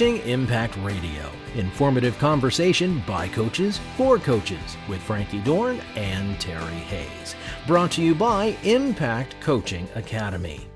Impact Radio. Informative conversation by coaches for coaches with Frankie Dorn and Terry Hayes. Brought to you by Impact Coaching Academy.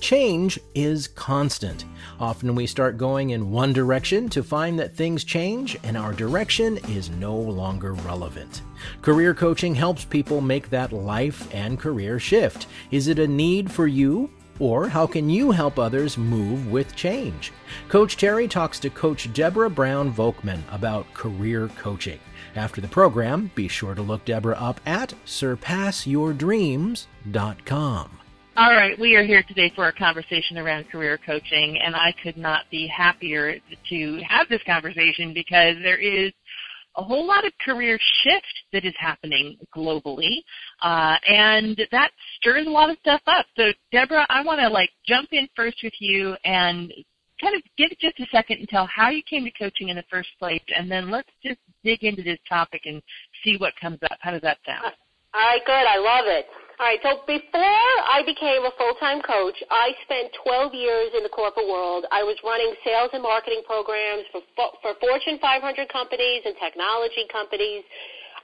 Change is constant. Often we start going in one direction to find that things change and our direction is no longer relevant. Career coaching helps people make that life and career shift. Is it a need for you? Or how can you help others move with change? Coach Terry talks to Coach Deborah Brown Volkman about career coaching. After the program, be sure to look Deborah up at surpassyourdreams.com. All right, we are here today for a conversation around career coaching, and I could not be happier to have this conversation because there is a whole lot of career shift that is happening globally, uh, and that stirs a lot of stuff up. So, Deborah, I want to like jump in first with you and kind of give just a second and tell how you came to coaching in the first place, and then let's just dig into this topic and see what comes up. How does that sound? All right, good. I love it. All right, so before I became a full-time coach, I spent 12 years in the corporate world. I was running sales and marketing programs for, for Fortune 500 companies and technology companies.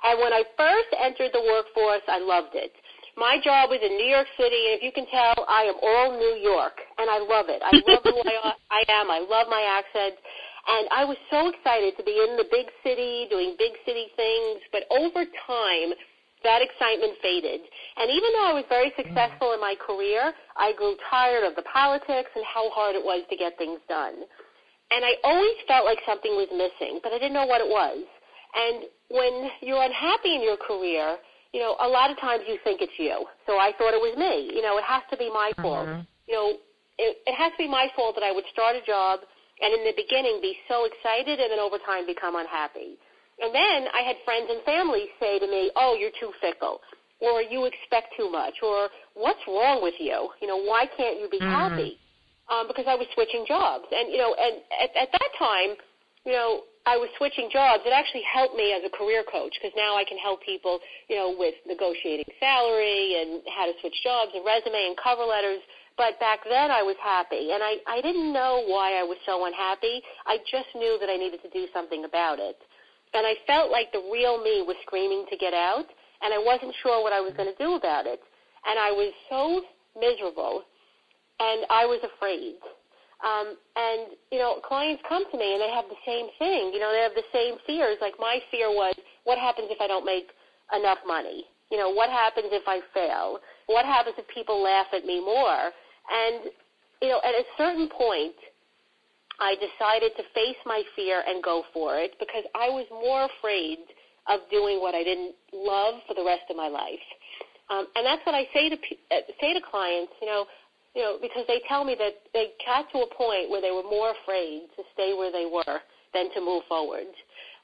And when I first entered the workforce, I loved it. My job was in New York City, and if you can tell, I am all New York, and I love it. I love who I, I am. I love my accent. And I was so excited to be in the big city, doing big city things. But over time, that excitement faded. And even though I was very successful in my career, I grew tired of the politics and how hard it was to get things done. And I always felt like something was missing, but I didn't know what it was. And when you're unhappy in your career, you know, a lot of times you think it's you. So I thought it was me. You know, it has to be my fault. Mm-hmm. You know, it, it has to be my fault that I would start a job and in the beginning be so excited and then over time become unhappy. And then I had friends and family say to me, "Oh, you're too fickle," or "You expect too much," or "What's wrong with you? You know, why can't you be mm-hmm. happy?" Um, because I was switching jobs, and you know, and at, at that time, you know, I was switching jobs. It actually helped me as a career coach because now I can help people, you know, with negotiating salary and how to switch jobs and resume and cover letters. But back then I was happy and I, I didn't know why I was so unhappy. I just knew that I needed to do something about it and I felt like the real me was screaming to get out, and I wasn't sure what I was going to do about it. And I was so miserable, and I was afraid. Um, and, you know, clients come to me and they have the same thing. You know, they have the same fears. Like my fear was, what happens if I don't make enough money? You know, what happens if I fail? What happens if people laugh at me more? And, you know, at a certain point, I decided to face my fear and go for it because I was more afraid of doing what I didn't love for the rest of my life. Um, and that's what I say to uh, say to clients, you know, you know, because they tell me that they got to a point where they were more afraid to stay where they were than to move forward.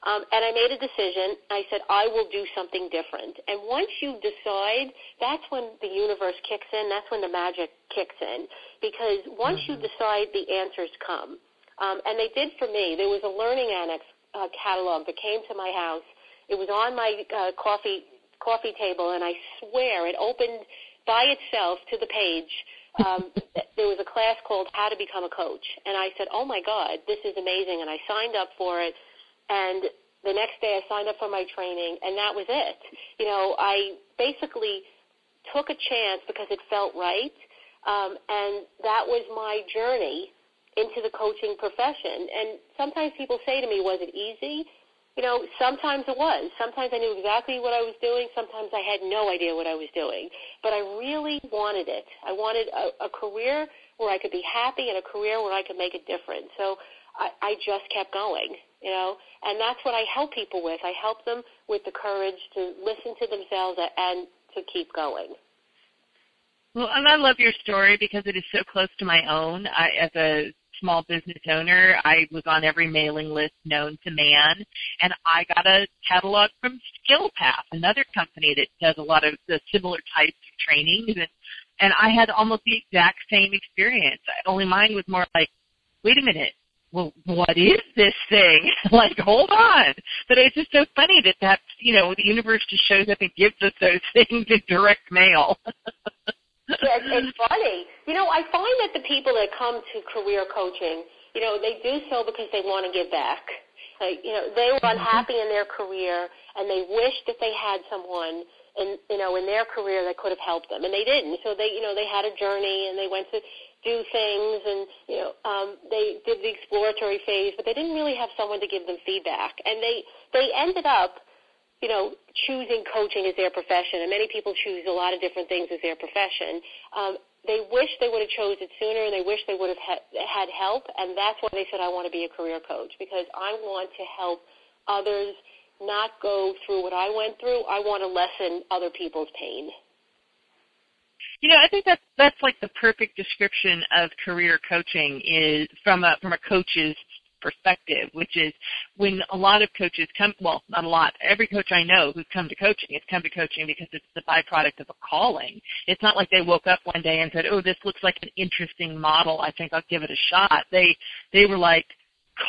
Um, and I made a decision. I said, I will do something different. And once you decide, that's when the universe kicks in. That's when the magic kicks in. Because once mm-hmm. you decide, the answers come. Um, and they did for me. There was a learning annex uh, catalog that came to my house. It was on my uh, coffee coffee table, and I swear it opened by itself to the page. Um, there was a class called How to Become a Coach, and I said, "Oh my God, this is amazing!" And I signed up for it. And the next day, I signed up for my training, and that was it. You know, I basically took a chance because it felt right, um, and that was my journey into the coaching profession. And sometimes people say to me, was it easy? You know, sometimes it was. Sometimes I knew exactly what I was doing. Sometimes I had no idea what I was doing. But I really wanted it. I wanted a, a career where I could be happy and a career where I could make a difference. So I, I just kept going, you know, and that's what I help people with. I help them with the courage to listen to themselves and to keep going. Well, and I love your story because it is so close to my own. I, as a small business owner. I was on every mailing list known to man, and I got a catalog from SkillPath, another company that does a lot of the similar types of trainings, and and I had almost the exact same experience. Only mine was more like, wait a minute, well, what is this thing? like, hold on. But it's just so funny that that's, you know, the universe just shows up and gives us those things in direct mail. yeah, it's funny. You know, I find that the people that come to career coaching, you know, they do so because they want to give back. Like, you know, they were mm-hmm. unhappy in their career and they wished that they had someone in, you know, in their career that could have helped them, and they didn't. So they, you know, they had a journey and they went to do things and you know um, they did the exploratory phase, but they didn't really have someone to give them feedback, and they they ended up you know, choosing coaching as their profession, and many people choose a lot of different things as their profession. Um, they wish they would have chose it sooner, and they wish they would have ha- had help, and that's why they said, "I want to be a career coach because I want to help others not go through what I went through. I want to lessen other people's pain." You know, I think that's that's like the perfect description of career coaching is from a from a coach's perspective, which is when a lot of coaches come, well, not a lot, every coach I know who's come to coaching, it's come to coaching because it's the byproduct of a calling. It's not like they woke up one day and said, oh, this looks like an interesting model. I think I'll give it a shot. They, they were like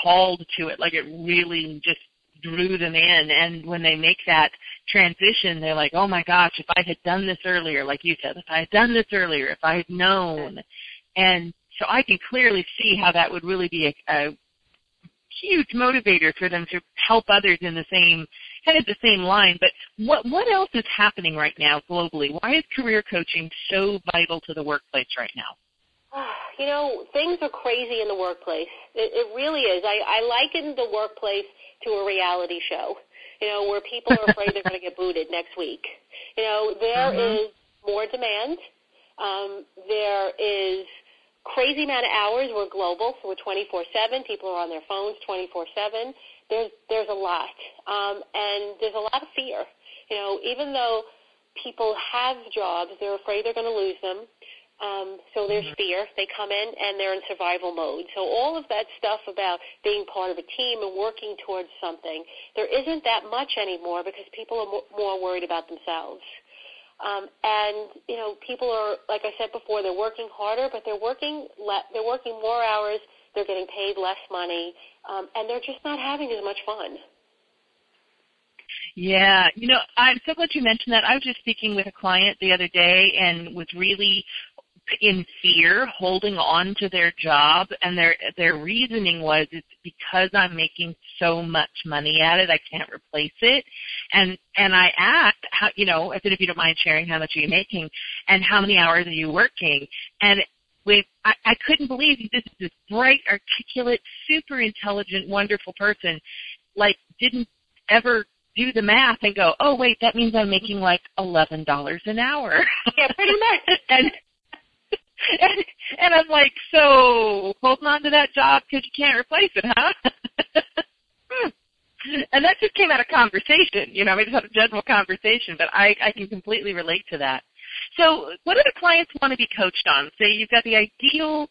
called to it, like it really just drew them in. And when they make that transition, they're like, oh my gosh, if I had done this earlier, like you said, if I had done this earlier, if I had known. And so I can clearly see how that would really be a, a huge motivator for them to help others in the same kind of the same line. But what what else is happening right now globally? Why is career coaching so vital to the workplace right now? You know, things are crazy in the workplace. It, it really is. I, I liken the workplace to a reality show. You know, where people are afraid they're going to get booted next week. You know, there mm-hmm. is more demand. Um, there is crazy amount of hours. We're global, so we're 24/7. People are on their phones 24/7. There's there's a lot, um, and there's a lot of fear. You know, even though people have jobs, they're afraid they're going to lose them. Um, so there's mm-hmm. fear. They come in and they're in survival mode. So all of that stuff about being part of a team and working towards something, there isn't that much anymore because people are more worried about themselves. Um, and you know, people are like I said before, they're working harder, but they're working le- they're working more hours. They're getting paid less money, um, and they're just not having as much fun. Yeah, you know, I'm so glad you mentioned that. I was just speaking with a client the other day and was really in fear holding on to their job and their their reasoning was it's because I'm making so much money at it I can't replace it and and I asked how you know I said if you don't mind sharing how much are you making and how many hours are you working and with I, I couldn't believe this is this bright articulate super intelligent wonderful person like didn't ever do the math and go, oh wait, that means I'm making like eleven dollars an hour. Yeah, pretty much. and and, and I'm like, so holding on to that job because you can't replace it, huh? Hmm. and that just came out of conversation. You know, we just had a general conversation, but I, I can completely relate to that. So what do the clients want to be coached on? Say you've got the ideal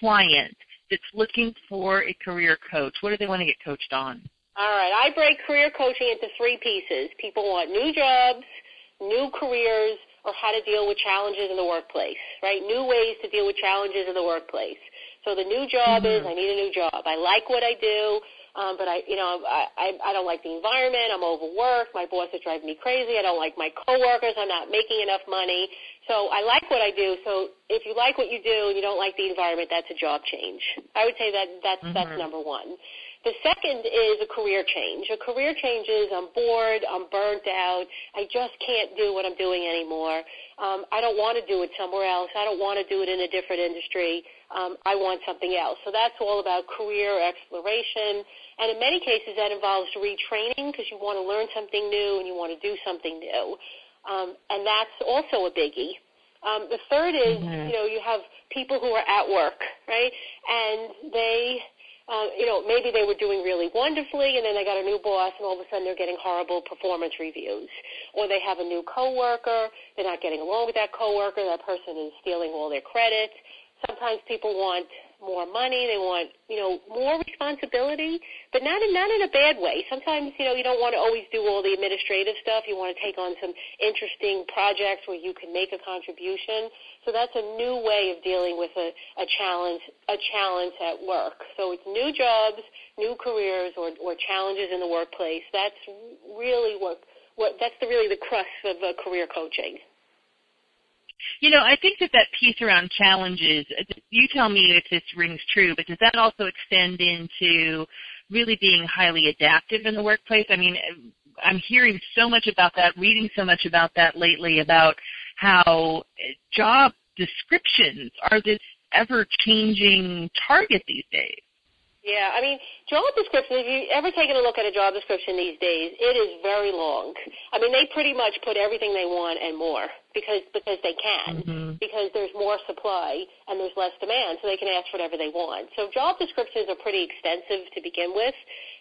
client that's looking for a career coach. What do they want to get coached on? All right. I break career coaching into three pieces. People want new jobs, new careers, or how to deal with challenges in the workplace, right? New ways to deal with challenges in the workplace. So the new job mm-hmm. is I need a new job. I like what I do, um, but I, you know, I, I, I don't like the environment. I'm overworked. My boss is driving me crazy. I don't like my coworkers. I'm not making enough money. So I like what I do. So if you like what you do and you don't like the environment, that's a job change. I would say that that's mm-hmm. that's number one. The second is a career change. A career change is I'm bored, I'm burnt out, I just can't do what I'm doing anymore. Um, I don't want to do it somewhere else. I don't want to do it in a different industry. Um, I want something else. So that's all about career exploration. And in many cases, that involves retraining because you want to learn something new and you want to do something new. Um, and that's also a biggie. Um, the third is, mm-hmm. you know, you have people who are at work, right? And they uh, you know, maybe they were doing really wonderfully and then they got a new boss and all of a sudden they're getting horrible performance reviews. Or they have a new coworker, they're not getting along with that coworker, that person is stealing all their credit. Sometimes people want more money, they want, you know, more responsibility, but not in not in a bad way. Sometimes, you know, you don't want to always do all the administrative stuff. You want to take on some interesting projects where you can make a contribution. So that's a new way of dealing with a, a challenge a challenge at work. So it's new jobs, new careers or, or challenges in the workplace. That's really what what that's the really the crux of uh, career coaching. You know, I think that that piece around challenges, you tell me if this rings true, but does that also extend into really being highly adaptive in the workplace? I mean, I'm hearing so much about that, reading so much about that lately about how job descriptions are this ever changing target these days. Yeah, I mean, job descriptions, if you ever taken a look at a job description these days, it is very long. I mean, they pretty much put everything they want and more because because they can mm-hmm. because there's more supply and there's less demand, so they can ask whatever they want. So job descriptions are pretty extensive to begin with,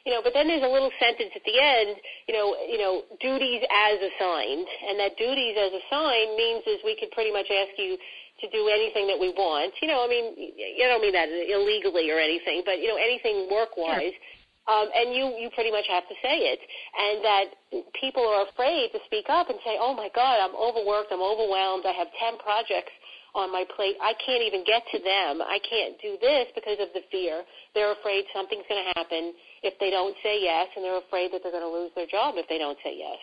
you know, but then there's a little sentence at the end, you know, you know, duties as assigned, and that duties as assigned means is we could pretty much ask you to do anything that we want. You know, I mean, I don't mean that illegally or anything, but you know, anything work-wise. Sure. Um, and you you pretty much have to say it, and that people are afraid to speak up and say, "Oh my God, I'm overworked, I'm overwhelmed, I have ten projects on my plate, I can't even get to them, I can't do this because of the fear." They're afraid something's going to happen if they don't say yes, and they're afraid that they're going to lose their job if they don't say yes.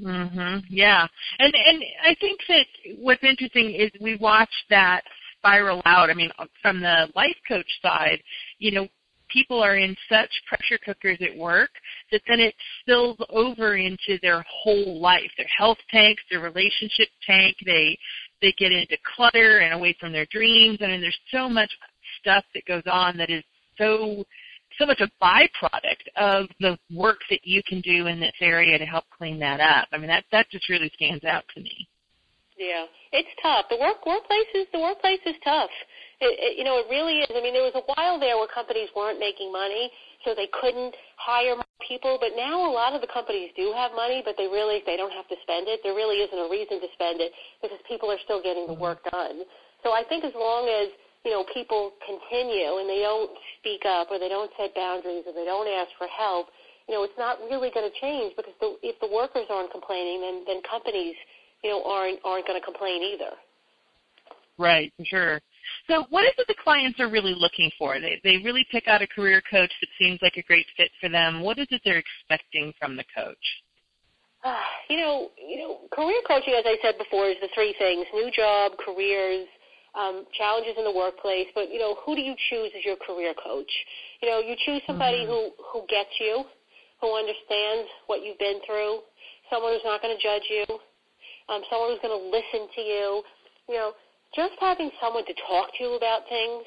Mhm. Yeah. And and I think that what's interesting is we watch that spiral out. I mean, from the life coach side, you know, people are in such pressure cookers at work that then it spills over into their whole life. Their health tanks, their relationship tank, they they get into clutter and away from their dreams. I mean, there's so much stuff that goes on that is so so much a byproduct of the work that you can do in this area to help clean that up. I mean, that that just really stands out to me. Yeah, it's tough. The work workplace is the workplace is tough. It, it, you know, it really is. I mean, there was a while there where companies weren't making money, so they couldn't hire more people. But now a lot of the companies do have money, but they really they don't have to spend it. There really isn't a reason to spend it because people are still getting the work done. So I think as long as you know, people continue and they don't speak up or they don't set boundaries or they don't ask for help, you know, it's not really going to change because the, if the workers aren't complaining, then then companies, you know, aren't aren't going to complain either. Right, for sure. So, what is it the clients are really looking for? They they really pick out a career coach that seems like a great fit for them. What is it they're expecting from the coach? Uh, you know, you know, career coaching, as I said before, is the three things: new job, careers, um, challenges in the workplace, but you know, who do you choose as your career coach? You know, you choose somebody mm-hmm. who who gets you, who understands what you've been through, someone who's not going to judge you, um, someone who's going to listen to you. You know, just having someone to talk to about things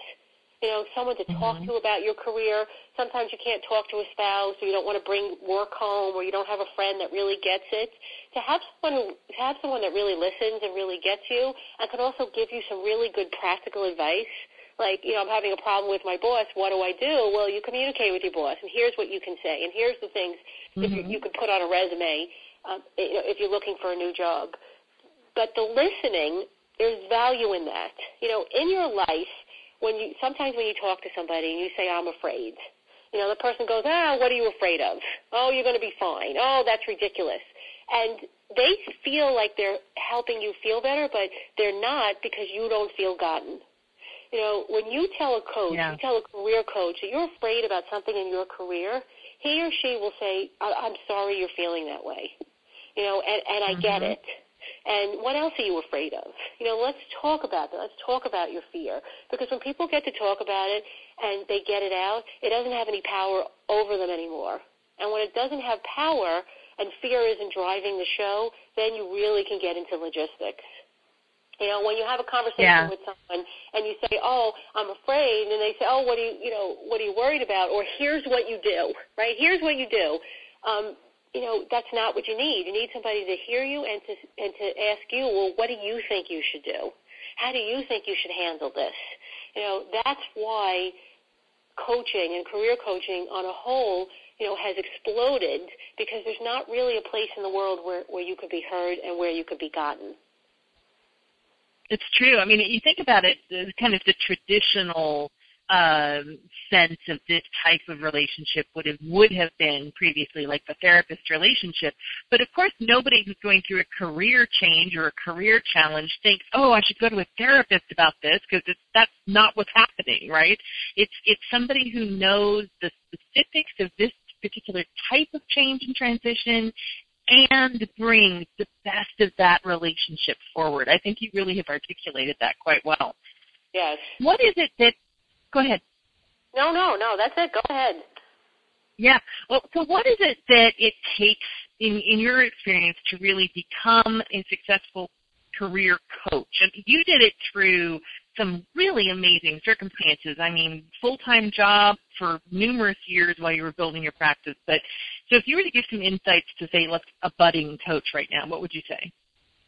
you know, someone to talk mm-hmm. to about your career. Sometimes you can't talk to a spouse, or you don't want to bring work home, or you don't have a friend that really gets it. To have someone who to have someone that really listens and really gets you, and can also give you some really good practical advice. Like, you know, I'm having a problem with my boss. What do I do? Well, you communicate with your boss, and here's what you can say, and here's the things mm-hmm. if you, you could put on a resume um, if you're looking for a new job. But the listening, there's value in that. You know, in your life when you sometimes when you talk to somebody and you say I'm afraid, you know, the person goes, "Ah, what are you afraid of? Oh, you're going to be fine. Oh, that's ridiculous." And they feel like they're helping you feel better, but they're not because you don't feel gotten. You know, when you tell a coach, yeah. you tell a career coach that you're afraid about something in your career, he or she will say, "I'm sorry you're feeling that way." You know, and and I mm-hmm. get it and what else are you afraid of? You know, let's talk about that. Let's talk about your fear. Because when people get to talk about it and they get it out, it doesn't have any power over them anymore. And when it doesn't have power and fear isn't driving the show, then you really can get into logistics. You know, when you have a conversation yeah. with someone and you say, "Oh, I'm afraid," and they say, "Oh, what are you, you know, what are you worried about?" Or here's what you do, right? Here's what you do. Um, you know, that's not what you need. You need somebody to hear you and to and to ask you, well, what do you think you should do? How do you think you should handle this? You know, that's why coaching and career coaching on a whole, you know, has exploded because there's not really a place in the world where, where you could be heard and where you could be gotten. It's true. I mean, you think about it, uh, kind of the traditional um, sense of this type of relationship would have would have been previously, like the therapist relationship. But of course, nobody who's going through a career change or a career challenge thinks, "Oh, I should go to a therapist about this," because that's not what's happening, right? It's it's somebody who knows the specifics of this particular type of change and transition and bring the best of that relationship forward. I think you really have articulated that quite well. Yes. What is it that, go ahead. No, no, no, that's it. Go ahead. Yeah. Well, so what is it that it takes in, in your experience to really become a successful career coach? And you did it through some really amazing circumstances. I mean, full-time job for numerous years while you were building your practice. But so if you were to give some insights to say, let's a budding coach right now, what would you say?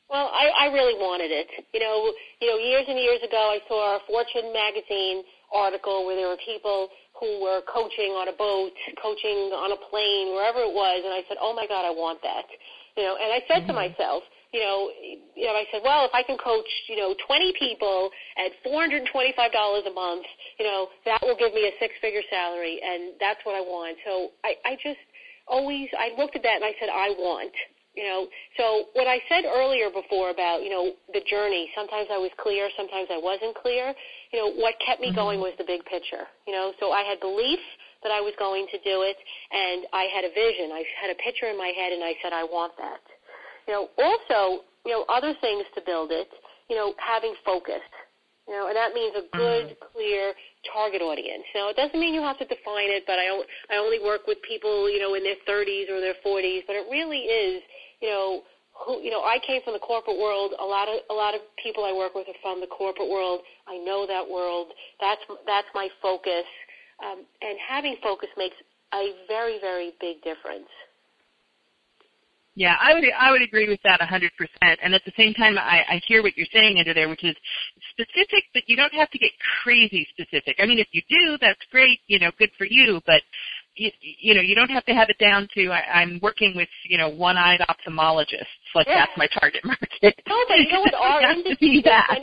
Well, I, I really wanted it. You know, you know, years and years ago, I saw Fortune magazine article where there were people who were coaching on a boat, coaching on a plane, wherever it was, and I said, "Oh my God, I want that." You know, and I said mm-hmm. to myself, you know, you know, I said, well, if I can coach, you know, 20 people at $425 a month, you know, that will give me a six-figure salary, and that's what I want. So I, I just always, I looked at that and I said, I want, you know. So what I said earlier before about, you know, the journey, sometimes I was clear, sometimes I wasn't clear. You know, what kept me mm-hmm. going was the big picture, you know. So I had belief that I was going to do it, and I had a vision. I had a picture in my head, and I said, I want that. You know, also, you know, other things to build it, you know, having focus. You know, and that means a good, mm-hmm. clear target audience. Now, it doesn't mean you have to define it, but I, I only work with people, you know, in their 30s or their 40s, but it really is, you know, who, you know, I came from the corporate world. A lot of a lot of people I work with are from the corporate world. I know that world. That's that's my focus, um, and having focus makes a very very big difference. Yeah, I would I would agree with that 100%. And at the same time, I, I hear what you're saying under there, which is specific, but you don't have to get crazy specific. I mean, if you do, that's great. You know, good for you. But you, you know, you don't have to have it down to I, I'm working with you know one-eyed ophthalmologists. Like yeah. that's my target market. No, but you know what? Our industry, that.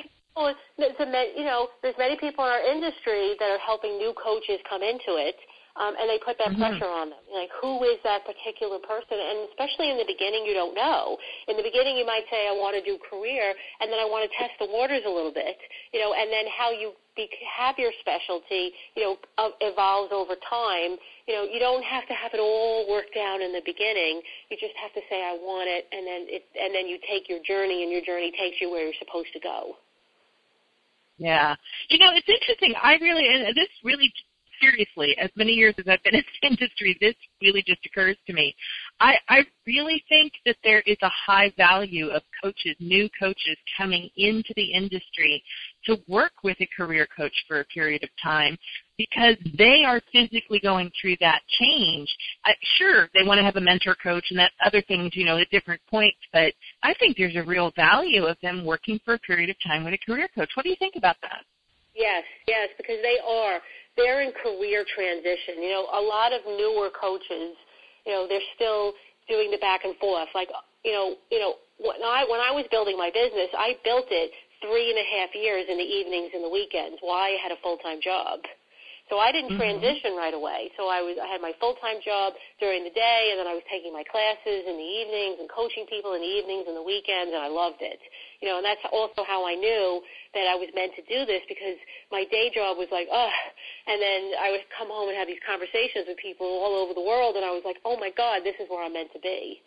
you know, there's many people in our industry that are helping new coaches come into it um, and they put that mm-hmm. pressure on them. Like, who is that particular person? And especially in the beginning, you don't know. In the beginning, you might say, I want to do career, and then I want to test the waters a little bit, you know, and then how you be, have your specialty, you know, uh, evolves over time. You know, you don't have to have it all worked out in the beginning. You just have to say, I want it, and then it, and then you take your journey, and your journey takes you where you're supposed to go. Yeah. You know, it's interesting. I really, and this really seriously, as many years as I've been in this industry, this really just occurs to me. I, I really think that there is a high value of coaches, new coaches coming into the industry to work with a career coach for a period of time because they are physically going through that change. Uh, sure, they want to have a mentor coach and that other things, you know, at different points, but I think there's a real value of them working for a period of time with a career coach. What do you think about that? Yes, yes, because they are they're in career transition. You know, a lot of newer coaches, you know, they're still doing the back and forth. Like, you know, you know, when I when I was building my business, I built it three and a half years in the evenings and the weekends while I had a full time job. So I didn't mm-hmm. transition right away. So I was I had my full time job during the day, and then I was taking my classes in the evenings and coaching people in the evenings and the weekends, and I loved it. You know, and that's also how I knew that I was meant to do this because my day job was like, ugh. And then I would come home and have these conversations with people all over the world, and I was like, oh my God, this is where I'm meant to be.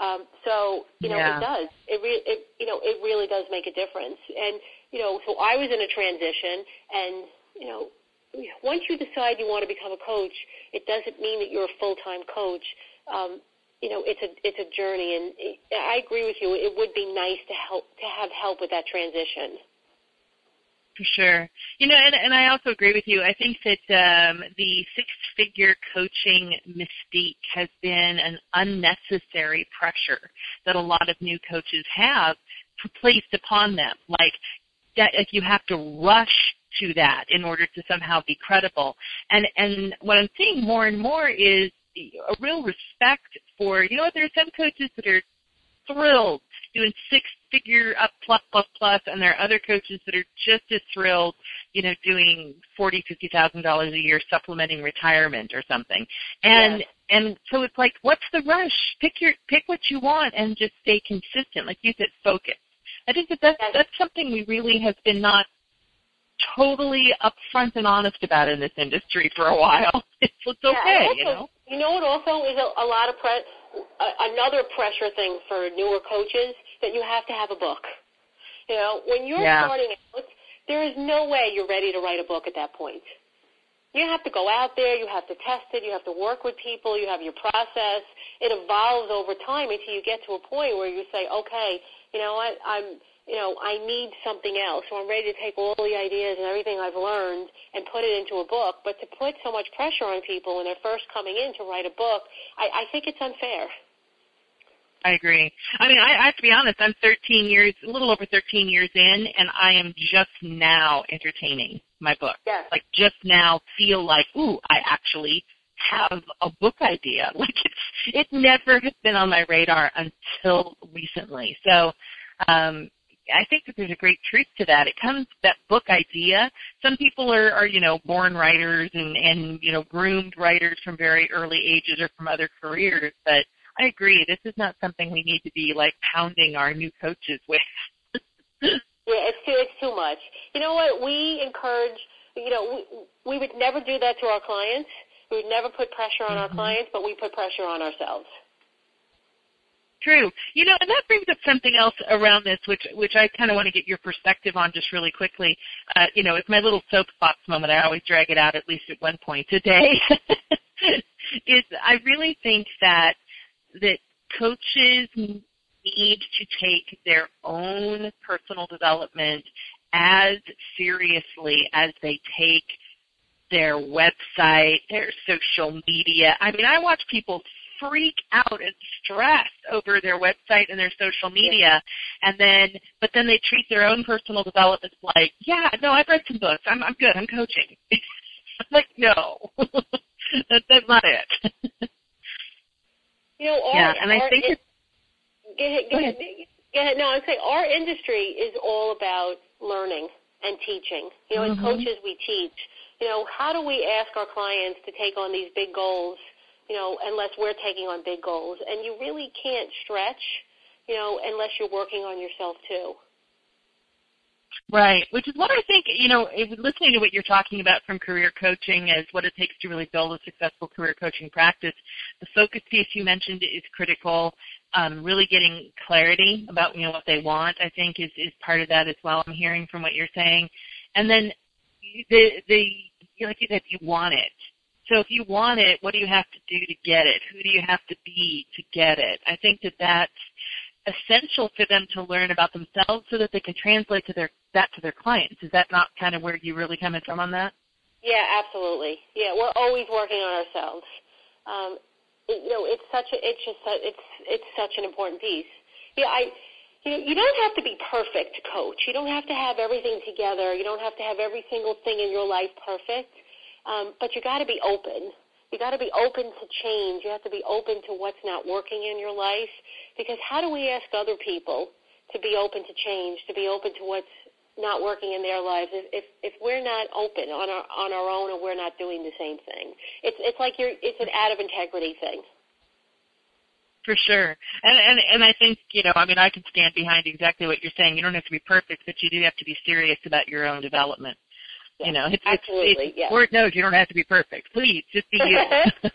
Um, so you know, yeah. it does. It, re- it you know, it really does make a difference. And you know, so I was in a transition, and you know, once you decide you want to become a coach, it doesn't mean that you're a full-time coach. Um, you know, it's a it's a journey, and it, I agree with you. It would be nice to help to have help with that transition. For sure. You know, and, and I also agree with you. I think that um, the six-figure coaching mystique has been an unnecessary pressure that a lot of new coaches have placed upon them. Like that, if you have to rush to that in order to somehow be credible. And and what I'm seeing more and more is a real respect for you know what there are some coaches that are thrilled doing six figure up plus plus plus and there are other coaches that are just as thrilled you know doing forty fifty thousand dollars a year supplementing retirement or something. And yes. and so it's like what's the rush? Pick your pick what you want and just stay consistent. Like you said focus. I think that that's that's something we really have been not totally upfront and honest about in this industry for a while. It's, it's okay, also, you know. You know what? Also, is a, a lot of pre- another pressure thing for newer coaches that you have to have a book. You know, when you're yeah. starting out, there is no way you're ready to write a book at that point. You have to go out there, you have to test it, you have to work with people, you have your process. It evolves over time until you get to a point where you say, okay, you know what, I'm, you know, I need something else. So I'm ready to take all the ideas and everything I've learned and put it into a book. But to put so much pressure on people when they're first coming in to write a book, I, I think it's unfair. I agree. I mean, I, I have to be honest. I'm 13 years, a little over 13 years in, and I am just now entertaining my book. Yes. Like just now, feel like, ooh, I actually have a book idea. Like it's it never has been on my radar until recently. So, um, I think that there's a great truth to that. It comes that book idea. Some people are, are you know born writers and and you know groomed writers from very early ages or from other careers, but I agree. This is not something we need to be like pounding our new coaches with. yeah, it's too it's too much. You know what? We encourage. You know, we, we would never do that to our clients. We would never put pressure on mm-hmm. our clients, but we put pressure on ourselves. True. You know, and that brings up something else around this, which which I kind of want to get your perspective on just really quickly. Uh, you know, it's my little soapbox moment. I always drag it out at least at one point a day. is I really think that that coaches need to take their own personal development as seriously as they take their website, their social media. I mean, I watch people freak out and stress over their website and their social media and then but then they treat their own personal development like, yeah, no, I've read some books. I'm I'm good. I'm coaching. I'm like, no. that, that's not it. You know, our, yeah, and I our, think it, go ahead, go ahead. Go ahead. No, I'd say our industry is all about learning and teaching. You know, mm-hmm. as coaches, we teach. You know, how do we ask our clients to take on these big goals? You know, unless we're taking on big goals, and you really can't stretch. You know, unless you're working on yourself too. Right, which is what I think, you know, listening to what you're talking about from career coaching as what it takes to really build a successful career coaching practice, the focus piece you mentioned is critical. Um, really getting clarity about, you know, what they want, I think is, is part of that as well. I'm hearing from what you're saying. And then the, the, like you said, you want it. So if you want it, what do you have to do to get it? Who do you have to be to get it? I think that that's essential for them to learn about themselves so that they can translate to their that to their clients. Is that not kind of where you really coming from on that? Yeah, absolutely. Yeah, we're always working on ourselves. Um, it, you know, it's such a it's just a, it's it's such an important piece. Yeah, I you know, you don't have to be perfect coach. You don't have to have everything together. You don't have to have every single thing in your life perfect. Um, but you got to be open you got to be open to change. You have to be open to what's not working in your life. Because how do we ask other people to be open to change, to be open to what's not working in their lives if if, if we're not open on our on our own and we're not doing the same thing? It's it's like you're it's an out of integrity thing. For sure, and and and I think you know, I mean, I can stand behind exactly what you're saying. You don't have to be perfect, but you do have to be serious about your own development. You know, it's, Absolutely, it's, yeah. Word knows you don't have to be perfect. Please, just be you.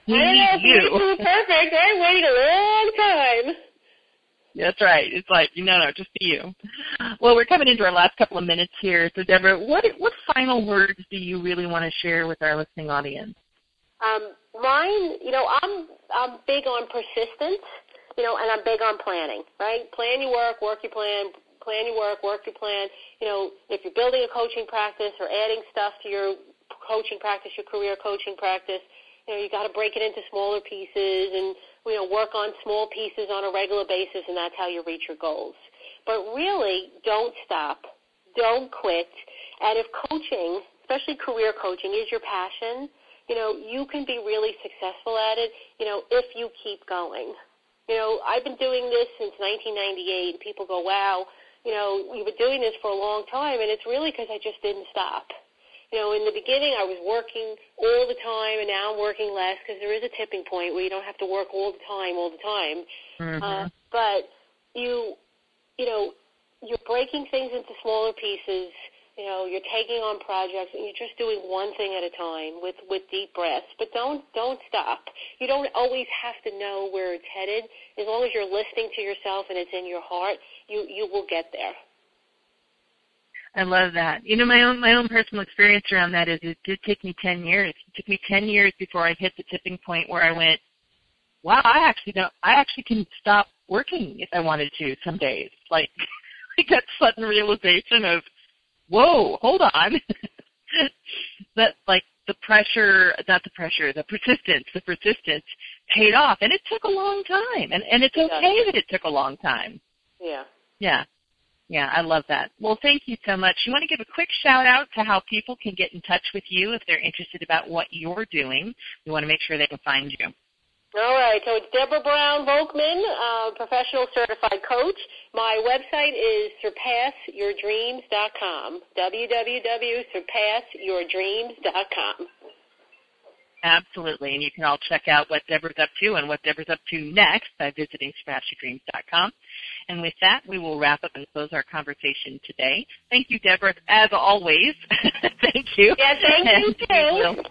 we need you. perfect. I waited a long time. That's right. It's like no, no, just be you. Well, we're coming into our last couple of minutes here. So, Deborah, what what final words do you really want to share with our listening audience? Um, mine, you know, I'm I'm big on persistence, you know, and I'm big on planning. Right? Plan your work, work your plan, plan your work, work your plan. You know, if you're building a coaching practice or adding stuff to your coaching practice, your career coaching practice, you know, you got to break it into smaller pieces and you know work on small pieces on a regular basis, and that's how you reach your goals. But really, don't stop, don't quit. And if coaching, especially career coaching, is your passion, you know, you can be really successful at it. You know, if you keep going. You know, I've been doing this since 1998. People go, "Wow, you know, we've been doing this for a long time, and it's really because I just didn't stop. You know, in the beginning, I was working all the time, and now I'm working less because there is a tipping point where you don't have to work all the time, all the time. Mm-hmm. Uh, but you, you know, you're breaking things into smaller pieces. you know you're taking on projects and you're just doing one thing at a time with with deep breaths but don't don't stop you don't always have to know where it's headed as long as you're listening to yourself and it's in your heart you you will get there I love that. You know, my own my own personal experience around that is it did take me ten years. It took me ten years before I hit the tipping point where I went, Wow, I actually don't I actually can stop working if I wanted to some days. Like like that sudden realization of whoa, hold on. that like the pressure, not the pressure, the persistence, the persistence paid off, and it took a long time, and and it's okay that it took a long time. Yeah. Yeah. I love that. Well, thank you so much. You want to give a quick shout out to how people can get in touch with you if they're interested about what you're doing. We want to make sure they can find you. All right, so it's Deborah Brown Volkman, uh, professional certified coach. My website is surpassyourdreams.com, www.surpassyourdreams.com. Absolutely, and you can all check out what Deborah's up to and what Deborah's up to next by visiting surpassyourdreams.com. And with that, we will wrap up and close our conversation today. Thank you, Deborah, as always. thank you. Yeah, thank you too.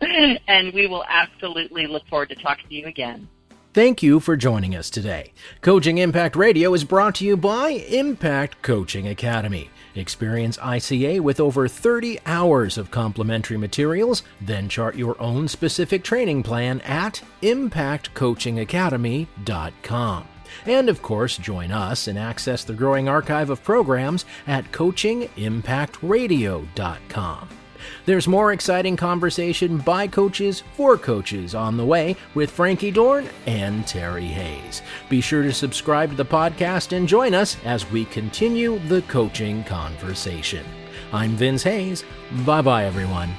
and we will absolutely look forward to talking to you again. Thank you for joining us today. Coaching Impact Radio is brought to you by Impact Coaching Academy. Experience ICA with over 30 hours of complimentary materials, then chart your own specific training plan at impactcoachingacademy.com. And of course, join us and access the growing archive of programs at coachingimpactradio.com. There's more exciting conversation by coaches for coaches on the way with Frankie Dorn and Terry Hayes. Be sure to subscribe to the podcast and join us as we continue the coaching conversation. I'm Vince Hayes. Bye bye, everyone.